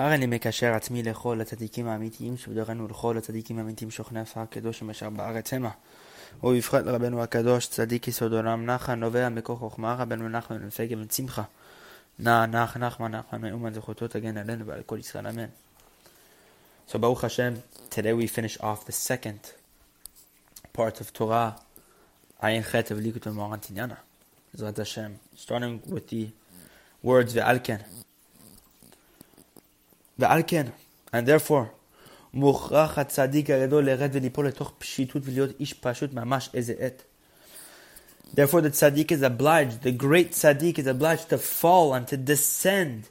הרי אני מקשר עצמי לכל הצדיקים האמיתיים שבדורנו ולכל הצדיקים האמיתיים שוכני עשר הקדוש אשר בארץ המה. ובפרט לרבנו הקדוש צדיק יסוד עולם נחה נובע מכוח חוכמה רבנו נחמן ופגל וצמחה. נח נח נחמן נחמן מאומן זכותו תגן עלינו ועל כל ישראל אמן. So Baruch Hashem, today we finish off the second part of Torah, Ayin Chet of Likutei Moharan Tinyana, Zvat Hashem, starting with the words Ve'alken, ועל כן, and therefore, מוכרח הצדיק הגדול לרד וליפול לתוך פשיטות ולהיות איש פשוט ממש איזה עת. Therefore the tzaddik is obliged, the great tzaddik is obliged to fall and to descend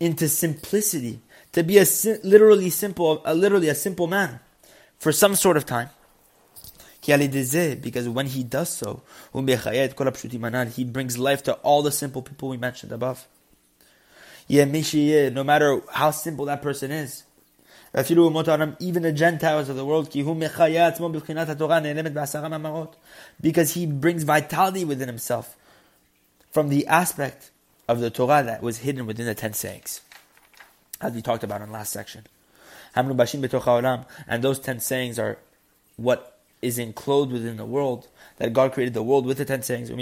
into simplicity, to be a literally simple, a literally a simple man for some sort of time. Because when he does so, he brings life to all the simple people we mentioned above no matter how simple that person is. Even the Gentiles of the world, because he brings vitality within himself from the aspect of the Torah that was hidden within the ten sayings, as we talked about in the last section. And those ten sayings are what is enclosed within the world, that God created the world with the ten sayings. And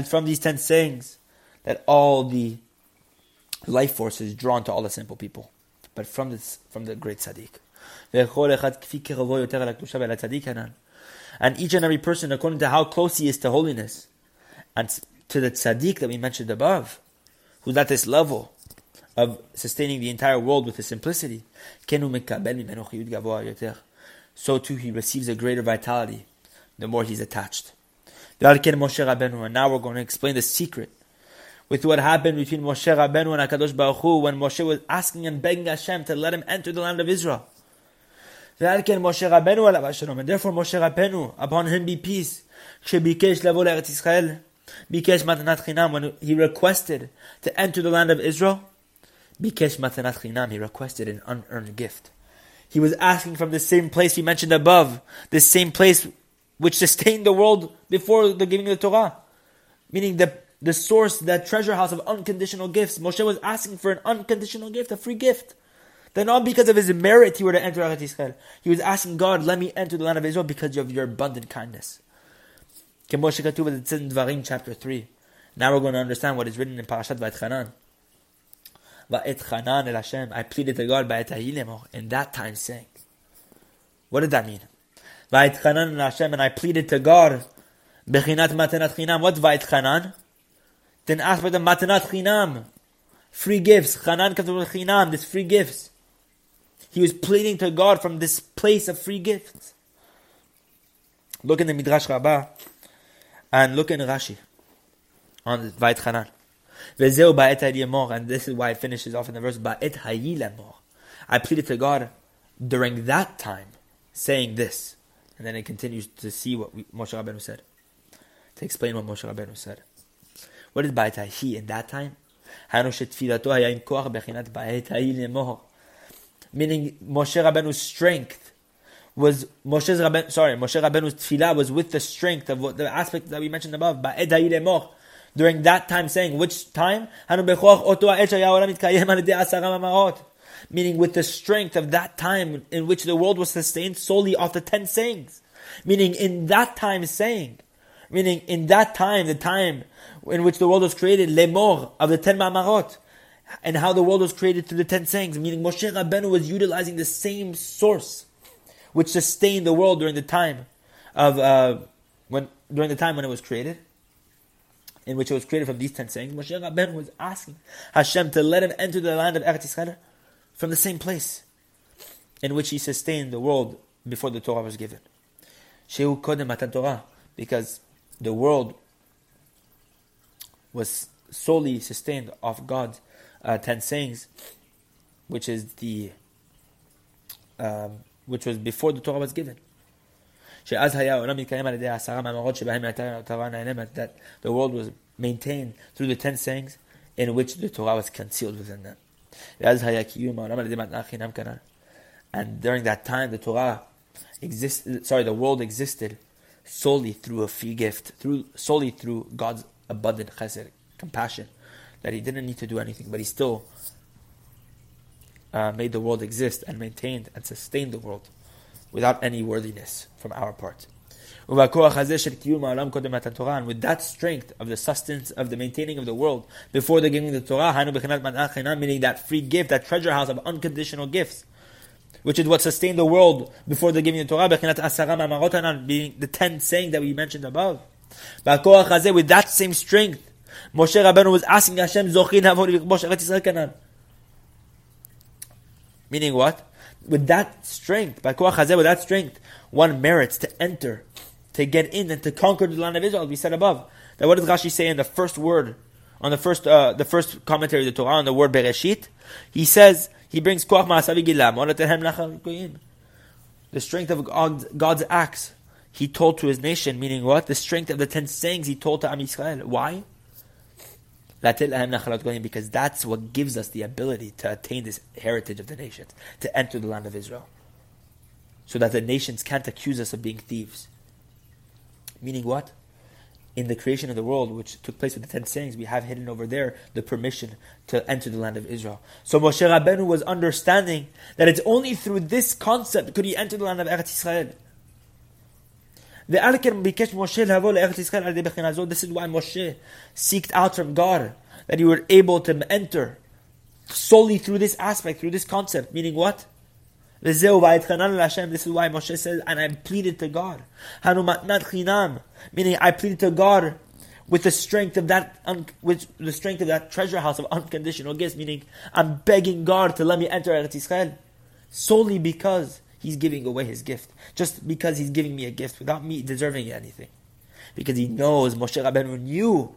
it's from these ten sayings that all the life force is drawn to all the simple people, but from this from the great tzaddik. And each and every person, according to how close he is to holiness, and to the tzaddik that we mentioned above, who's at this level of sustaining the entire world with his simplicity, so too he receives a greater vitality the more he's attached. And now we're going to explain the secret with what happened between Moshe Rabbeinu and Hakadosh Baruch Hu when Moshe was asking and begging Hashem to let him enter the land of Israel. And therefore Moshe Rabbeinu, upon him be peace, when he requested to enter the land of Israel, he requested an unearned gift. He was asking from the same place we mentioned above, the same place which sustained the world before the giving of the Torah. Meaning the the source, that treasure house of unconditional gifts. Moshe was asking for an unconditional gift, a free gift. That not because of his merit he were to enter Eretz Yisrael. He was asking God, let me enter the land of Israel because of your abundant kindness. Moshe in Dvarim chapter 3. Now we're going to understand what is written in Parashat Va'et Va'et el Hashem. I pleaded to God by in that time saying. What did that mean? Va'et el Hashem, and I pleaded to God. Bechinat matenat chinam. What's Va'et Chanan? Then ask for the matanat chinam, free gifts. Chanan comes with chinam, this free gifts. He was pleading to God from this place of free gifts. Look in the Midrash Rabbah and look in Rashi on Vait Chanan. Vezeu ba'et hayimor, and this is why it finishes off in the verse ba'et hayilemor. I pleaded to God during that time, saying this, and then it continues to see what Moshe Rabbeinu said, to explain what Moshe Rabbeinu said. What is Ba'et He in that time? Meaning Moshe Rabbeinu's strength was Moshe's Rabbeinu, sorry, Moshe Rabbeinu's tefillah was with the strength of what the aspect that we mentioned above. During that time, saying which time? Meaning with the strength of that time in which the world was sustained solely off the ten sayings. Meaning in that time saying, meaning in that time, the time in which the world was created, lemor, of the ten ma'amarot, and how the world was created through the ten sayings, meaning Moshe Rabbeinu was utilizing the same source which sustained the world during the time of, uh, when, during the time when it was created, in which it was created from these ten sayings, Moshe Rabbeinu was asking Hashem to let him enter the land of Eretz Yisrael from the same place in which he sustained the world before the Torah was given. Shehu Kodem Torah, because the world was solely sustained off God's uh, ten sayings, which is the um, which was before the Torah was given. That the world was maintained through the ten sayings in which the Torah was concealed within them. And during that time, the Torah existed. Sorry, the world existed solely through a free gift, through solely through God's abundant chesed, compassion that he didn't need to do anything, but he still uh, made the world exist and maintained and sustained the world without any worthiness from our part. And with that strength of the sustenance of the maintaining of the world before the giving of the Torah, meaning that free gift, that treasure house of unconditional gifts, which is what sustained the world before the giving of Torah, being the tenth saying that we mentioned above. With that same strength, Moshe Rabbeinu was asking Hashem, Meaning what? With that strength, with that strength, one merits to enter to get in and to conquer the land of Israel. We said above that. What does Rashi say in the first word on the first uh, the first commentary of the Torah on the word Bereshit? He says he brings koach ma'asav The strength of God, God's acts he told to his nation, meaning what? The strength of the ten sayings he told to Am Yisrael. Why? Because that's what gives us the ability to attain this heritage of the nations, to enter the land of Israel. So that the nations can't accuse us of being thieves. Meaning what? In the creation of the world, which took place with the ten sayings, we have hidden over there the permission to enter the land of Israel. So Moshe Rabbeinu was understanding that it's only through this concept could he enter the land of Eretz Israel. This is why Moshe seeked out from God that he were able to enter solely through this aspect, through this concept. Meaning what? This is why Moshe says, and I pleaded to God. Meaning I pleaded to God with the strength of that, with the strength of that treasure house of unconditional gifts. Meaning I'm begging God to let me enter Eretz Israel solely because He's giving away His gift, just because He's giving me a gift without me deserving anything, because He knows Moshe Rabbeinu knew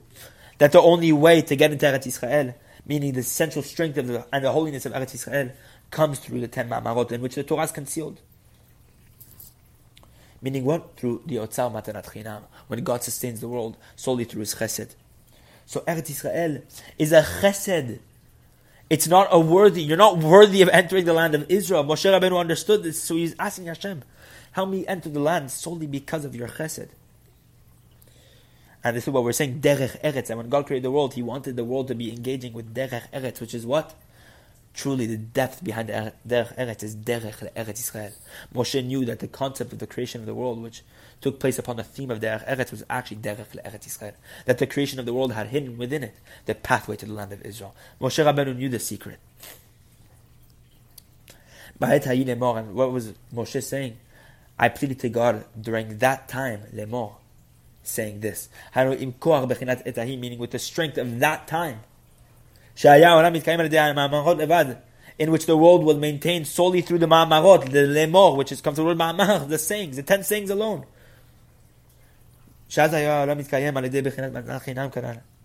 that the only way to get into Eretz Israel, meaning the central strength of the, and the holiness of Eretz Israel, comes through the ten Ma'amarot in which the Torah is concealed. Meaning what? Through the Otzar Matanat Chinam, when God sustains the world solely through His Chesed. So Eretz Israel is a Chesed. It's not a worthy. You're not worthy of entering the land of Israel. Moshe Rabbeinu understood this, so he's asking Hashem, "Help me enter the land solely because of your Chesed." And this is what we're saying, Derech Eretz. And when God created the world, He wanted the world to be engaging with Derech Eretz, which is what? Truly, the depth behind Derech Eretz is Derech Eretz Israel. Moshe knew that the concept of the creation of the world, which took place upon the theme of Derech Eretz, was actually Derech Eretz Israel. That the creation of the world had hidden within it the pathway to the land of Israel. Moshe Rabbeinu knew the secret. And what was Moshe saying? I pleaded to God during that time, Lemor, saying this. Meaning with the strength of that time in which the world will maintain solely through the ma'amarot, the lemor, which is comes from the word ma'amar, the sayings, the ten sayings alone.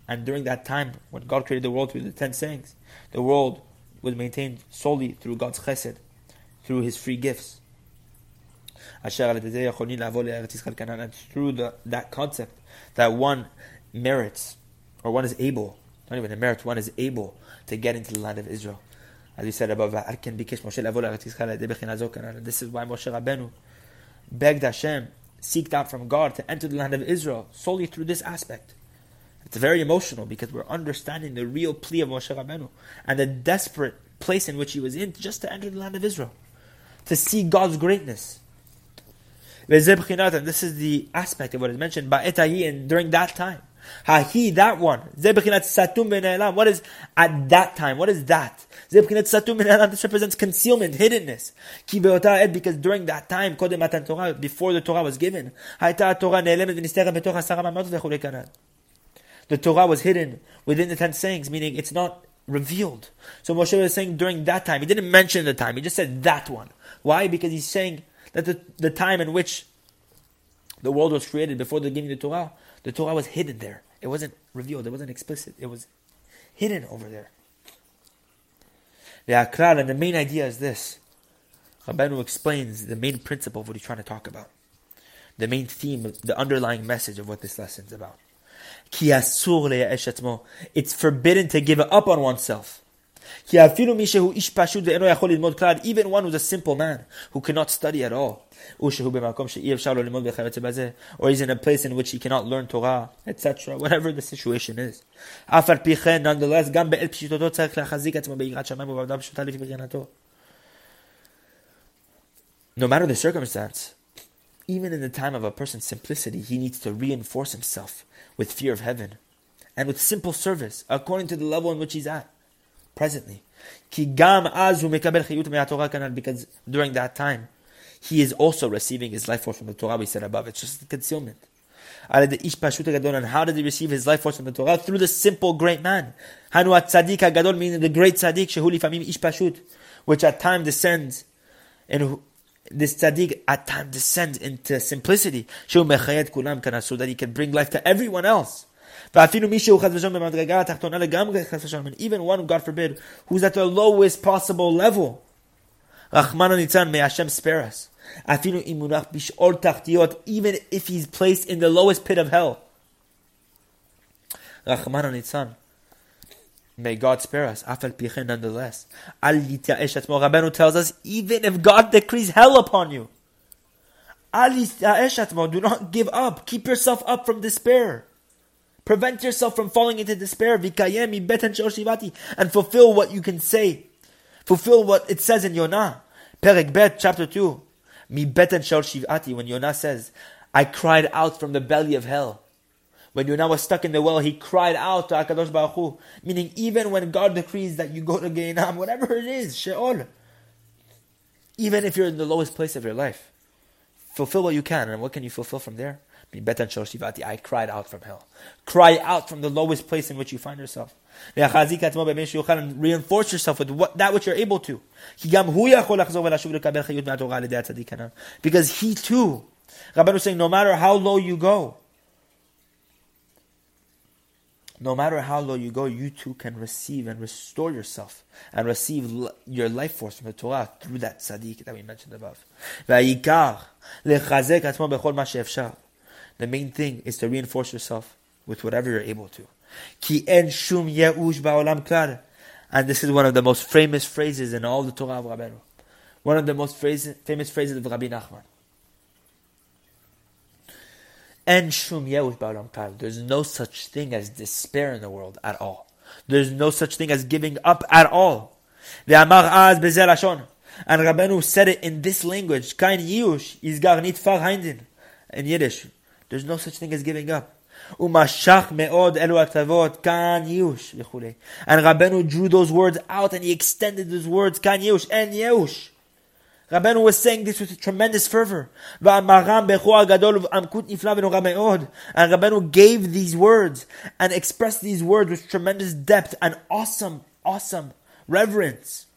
And during that time, when God created the world through the ten sayings, the world was maintained solely through God's chesed, through His free gifts. And through the, that concept, that one merits, or one is able, not even a merit, one is able to get into the land of Israel. As we said above, this is why Moshe Rabbeinu begged Hashem, seeked out from God to enter the land of Israel solely through this aspect. It's very emotional because we're understanding the real plea of Moshe Rabbeinu and the desperate place in which he was in just to enter the land of Israel, to see God's greatness. And this is the aspect of what is mentioned by Etayi and during that time. Hahi, that one. satum What is at that time? What is that? satum This represents concealment, hiddenness. because during that time, Torah, before the Torah was given, the Torah was hidden within the ten sayings, meaning it's not revealed. So Moshe was saying during that time, he didn't mention the time, he just said that one. Why? Because he's saying that the, the time in which the world was created before the giving of the Torah the Torah was hidden there. It wasn't revealed. It wasn't explicit. It was hidden over there. The Akrar, and the main idea is this. Rabbeinu explains the main principle of what he's trying to talk about. The main theme, the underlying message of what this lesson is about. It's forbidden to give up on oneself. Even one who's a simple man, who cannot study at all, or he's in a place in which he cannot learn Torah, etc., whatever the situation is. nonetheless, no matter the circumstance, even in the time of a person's simplicity, he needs to reinforce himself with fear of heaven and with simple service according to the level in which he's at presently. Because during that time, he is also receiving his life force from the Torah we said above. It's just concealment. And how did he receive his life force from the Torah? Through the simple great man. Hanu tzaddik gadol, meaning the great tzaddik, shehu lifamim ish pashut, which at times descends, and this tzaddik at times descends into simplicity. So that he can bring life to everyone else. Even one, God forbid, who's at the lowest possible level. Rahman Nitzan, may Hashem spare us. Even if he's placed in the lowest pit of hell. Rahman Nitzan. May God spare us. Afal pichen, nonetheless. Al Rabbanu tells us, even if God decrees hell upon you, Al do not give up. Keep yourself up from despair. Prevent yourself from falling into despair. And fulfill what you can say. Fulfill what it says in Yonah. Perek Bet, chapter 2. Mi beten shel shivati. When Yonah says, I cried out from the belly of hell. When Yonah was stuck in the well, he cried out to Akadosh Baruch Hu. Meaning, even when God decrees that you go to Gehinam, whatever it is, Sheol. Even if you're in the lowest place of your life, fulfill what you can. And what can you fulfill from there? I cried out from hell. Cry out from the lowest place in which you find yourself. And reinforce yourself with what, that which you're able to. Because he too, Rabban was saying, no matter how low you go, no matter how low you go, you too can receive and restore yourself and receive your life force from the Torah through that tzaddik that we mentioned above. The main thing is to reinforce yourself with whatever you're able to. And this is one of the most famous phrases in all the Torah of Rabbeinu. One of the most famous phrases of Rabbi Nachman En shum ba'olam klal. There's no such thing as despair in the world at all. There's no such thing as giving up at all. Ve'amar az bezer lashon. And Rabbeinu said it in this language. Kain yush is garnit far in Yiddish. There's no such thing as giving up. ומשך מאוד אלו הטבות, כאן ייאוש וכולי. And Rabbeinu drew those words out and he extended those words, כאן ייאוש, אין ייאוש. Rabbeinu was saying this with tremendous fervor. And Rabbeinu gave these words and expressed these words with tremendous depth and awesome, awesome reverence.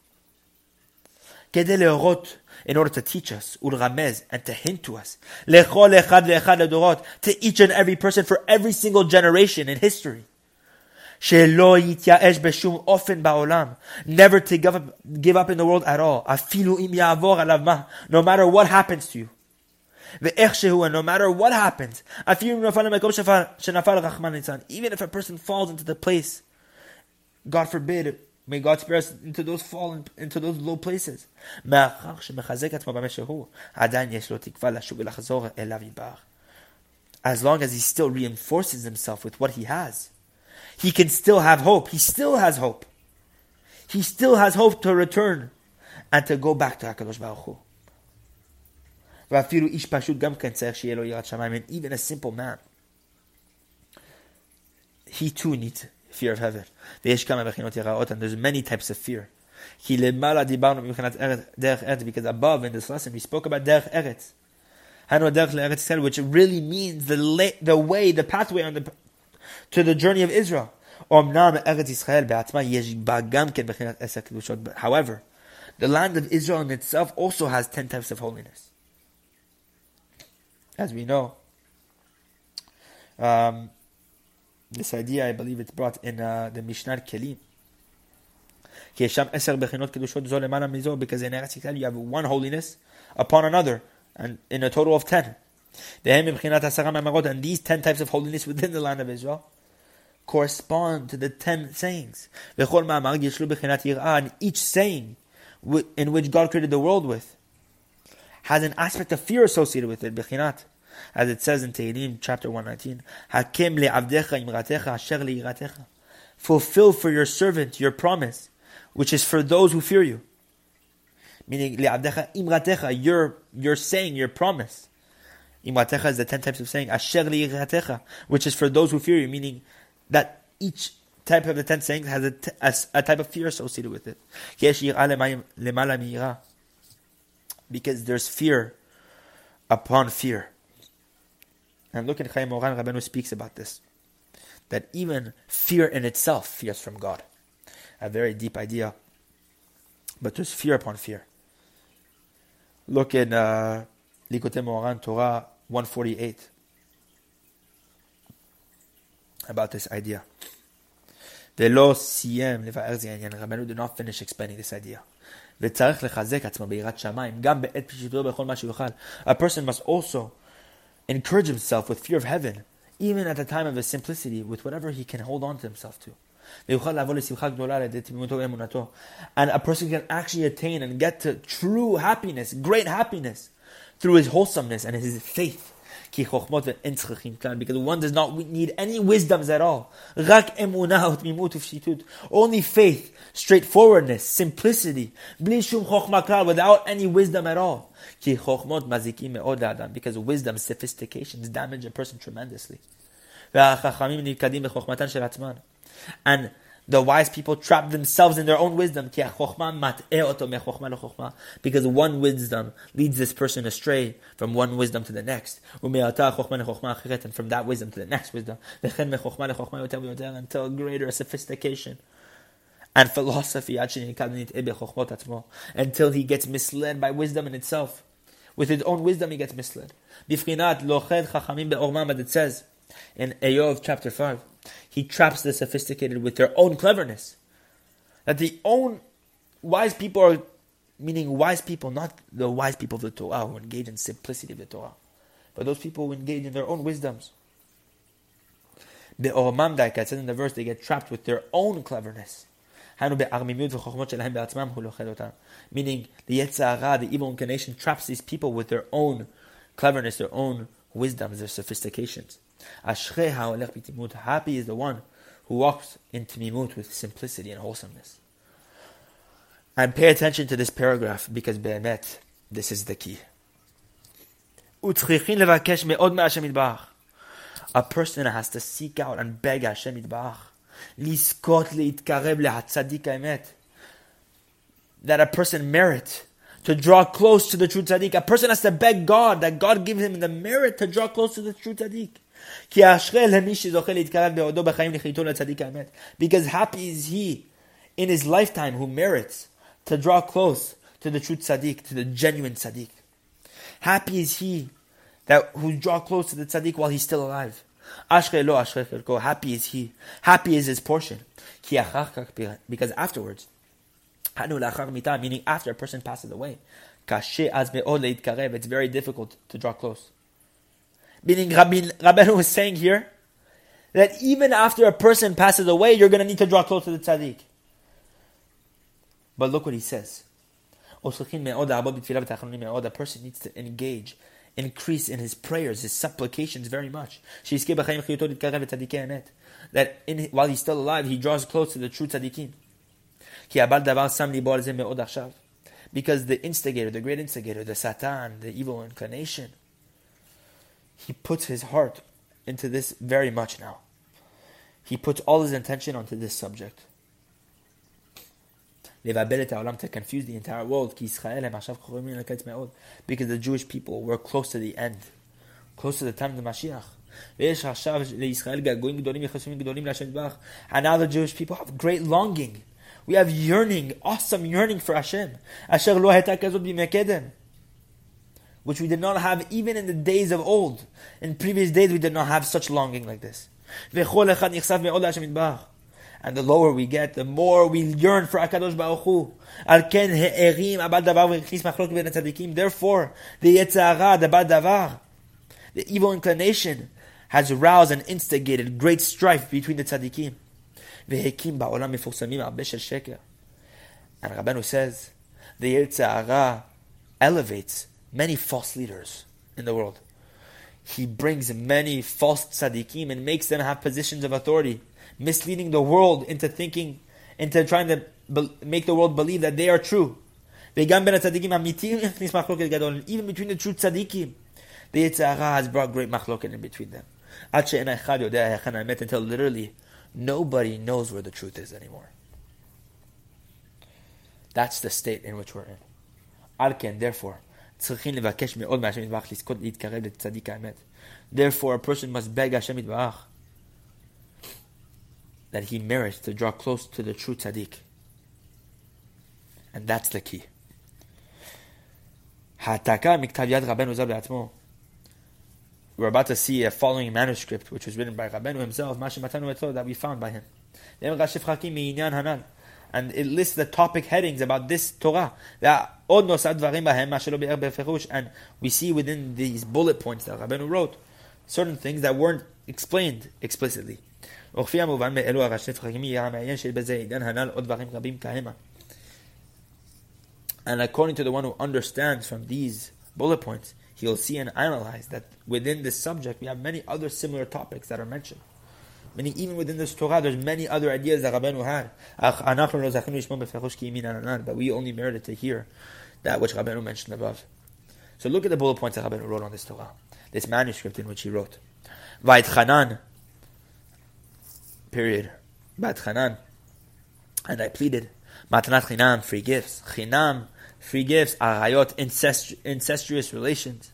In order to teach us, ulramez, and to hint to us, to each and every person for every single generation in history. שלא יתייאש בשום אופן בעולם, never to give up, give up in the world at all, אפילו אם יעבור עליו מה, no matter what happens to you. ואיך שהוא, and no matter what happens, אפילו אם נפל למקום שנפל רחמן ליצן, even if a person falls into the place, God forbid, May God spare us into those fallen, into those low places. As long as he still reinforces himself with what he has, he can still have hope. He still has hope. He still has hope to return and to go back to HaKadosh Baruch Hu. And even a simple man, he too needs fear of heaven. And there's many types of fear. Because above in this lesson we spoke about derech eretz, which really means the the way, the pathway on the to the journey of Israel. However, the land of Israel in itself also has 10 types of holiness. As we know, um, this idea, I believe it's brought in uh, the Mishnah Kelim. Because in Eretz Yisrael you have one holiness upon another, and in a total of ten. And these ten types of holiness within the land of Israel. correspond to the ten sayings. And each saying in which God created the world with has an aspect of fear associated with it. As it says in Tehillim chapter 119, Hakim asher Fulfill for your servant your promise, which is for those who fear you. Meaning, your, your saying, your promise. Imratecha is the ten types of saying, asher which is for those who fear you, meaning that each type of the ten sayings has a, t- a, a type of fear associated with it. Because there's fear upon fear. And look at Chayei Moharan Rabbeinu speaks about this. That even fear in itself fears from God. A very deep idea. But there's fear upon fear. Look in uh, Likutei Moharan Torah 148 about this idea. ולא סיים לבאר זה העניין, רבנו did not finish explaining this idea. וצריך לחזק עצמו ביראת שמיים, גם בעת פשיטותו בכל מה שיוכל. A person must also encourage himself with fear of heaven, even at the time of his simplicity, with whatever he can hold on to himself to. And a person can actually attain and get to true happiness, great happiness, through his wholesomeness and his faith. Because one does not need any wisdoms at all. Only faith, straightforwardness, simplicity, without any wisdom at all. Because wisdom, sophistications damage a person tremendously. And the wise people trap themselves in their own wisdom. Because one wisdom leads this person astray from one wisdom to the next. And from that wisdom to the next wisdom. Until greater sophistication and philosophy until he gets misled by wisdom in itself. With his own wisdom, he gets misled. It says in Ayov chapter 5 he traps the sophisticated with their own cleverness. That the own wise people are, meaning wise people, not the wise people of the Torah who engage in simplicity of the Torah, but those people who engage in their own wisdoms. Be'ormam said in the verse, they get trapped with their own cleverness. Meaning the Yetzer Hara, the evil inclination, traps these people with their own cleverness, their own wisdoms, their sophistications. Ashrei ha'olech b'timut. Happy is the one who walks in Timimut with simplicity and wholesomeness. And pay attention to this paragraph because Be'emet, this is the key. A person has to seek out and beg Hashem Yitbarach. That a person merit to draw close to the true tzaddik. A person has to beg God that God give him the merit to draw close to the true tzaddik. Because happy is he in his lifetime who merits to draw close to the true tzaddik, to the genuine tzaddik. Happy is he that who draw close to the tzaddik while he's still alive. Happy is he. Happy is his portion. Because afterwards, meaning after a person passes away, it's very difficult to draw close. Meaning Rabbi, Rabbeinu was saying here that even after a person passes away, you're going to need to draw close to the tzaddik. But look what he says. A person needs to engage, increase in his prayers, his supplications very much. That in, while he's still alive, he draws close to the true tzaddikim. Because the instigator, the great instigator, the Satan, the evil inclination, he puts his heart into this very much now. He puts all his intention onto this subject. To confuse the entire world because the Jewish people were close to the end, close to the time of the Mashiach. And now the Jewish people have great longing. We have yearning, awesome yearning for Hashem which we did not have even in the days of old. In previous days, we did not have such longing like this. And the lower we get, the more we yearn for Akadosh Baruch Hu. Therefore, the Yetzer Hara, the Baal Davar, the evil inclination, has roused and instigated great strife between the tzaddikim. והקים בעולם מפורסמים הרבה של שקר. And Rabbanu says, the Yetzer Hara elevates many false leaders in the world. He brings many false tzaddikim and makes them have positions of authority, misleading the world into thinking, into trying to be- make the world believe that they are true. Even between the true tzaddikim, the Yetzer Hara has brought great machloket in between them. Until literally nobody knows where the truth is anymore. That's the state in which we're in. Therefore, Therefore, a person must beg Hashem Yitbarach that he merits to draw close to the true tzaddik. And that's the key. We're about to see a following manuscript which was written by Rabbeinu himself, that we found by him and it lists the topic headings about this Torah. And we see within these bullet points that Rabbeinu wrote certain things that weren't explained explicitly. And according to the one who understands from these bullet points, he'll see and analyze that within this subject we have many other similar topics that are mentioned. Meaning, even within this Torah, there's many other ideas that Rabbeinu had. But we only merited to hear that which Rabbeinu mentioned above. So look at the bullet points that Rabbeinu wrote on this Torah, this manuscript in which he wrote. Vait period. Chanan. And I pleaded, Matanat Chinam, free gifts. Chinam, free gifts. Arayot, incestuous relations.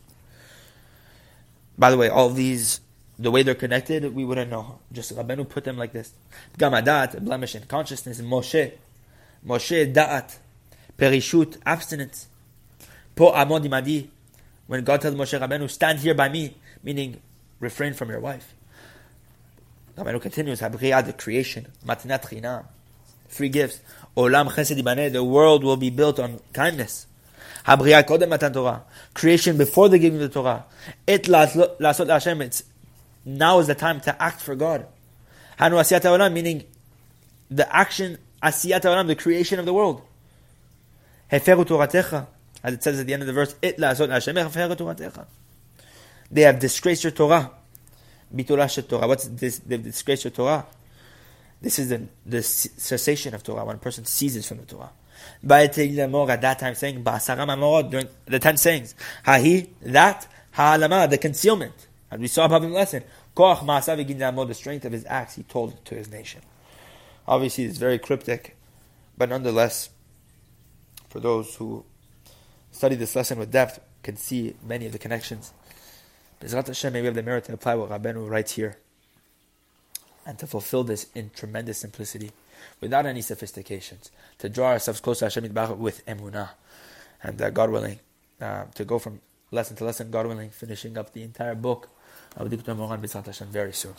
By the way, all these the way they're connected, we wouldn't know. Just Rabbeinu put them like this. Gamadat, blemish in consciousness. Moshe, Moshe da'at, perishut, abstinence. Po amod imadi. When God tells Moshe Rabbeinu, stand here by me, meaning refrain from your wife. Rabbeinu continues, Habriya, the creation, matinat chinam, free gifts. Olam chesed the world will be built on kindness. Habriya kodem matan Torah, creation before the giving of the Torah. Et lasot Hashem, it's now is the time to act for God. Hanu asiyat olam, meaning the action, asiyat olam, the creation of the world. Heferu toratecha, as it says at the end of the verse, toratecha. They have disgraced your Torah. Biturah Torah. What's this? They've disgraced your Torah. This is the, the cessation of Torah when a person ceases from the Torah. At that time, saying during the ten sayings, Hahi, that, Ha'alama, the concealment. As we saw above in the lesson, koach the strength of his acts, he told to his nation. Obviously, it's very cryptic, but nonetheless, for those who study this lesson with depth, can see many of the connections. Bezrat Hashem, we have the merit to apply what Rabbeinu writes here, and to fulfill this in tremendous simplicity, without any sophistications, to draw ourselves close to Hashem with emunah, and uh, God willing, uh, to go from lesson to lesson, God willing, finishing up the entire book. I will Moran Hashem very soon.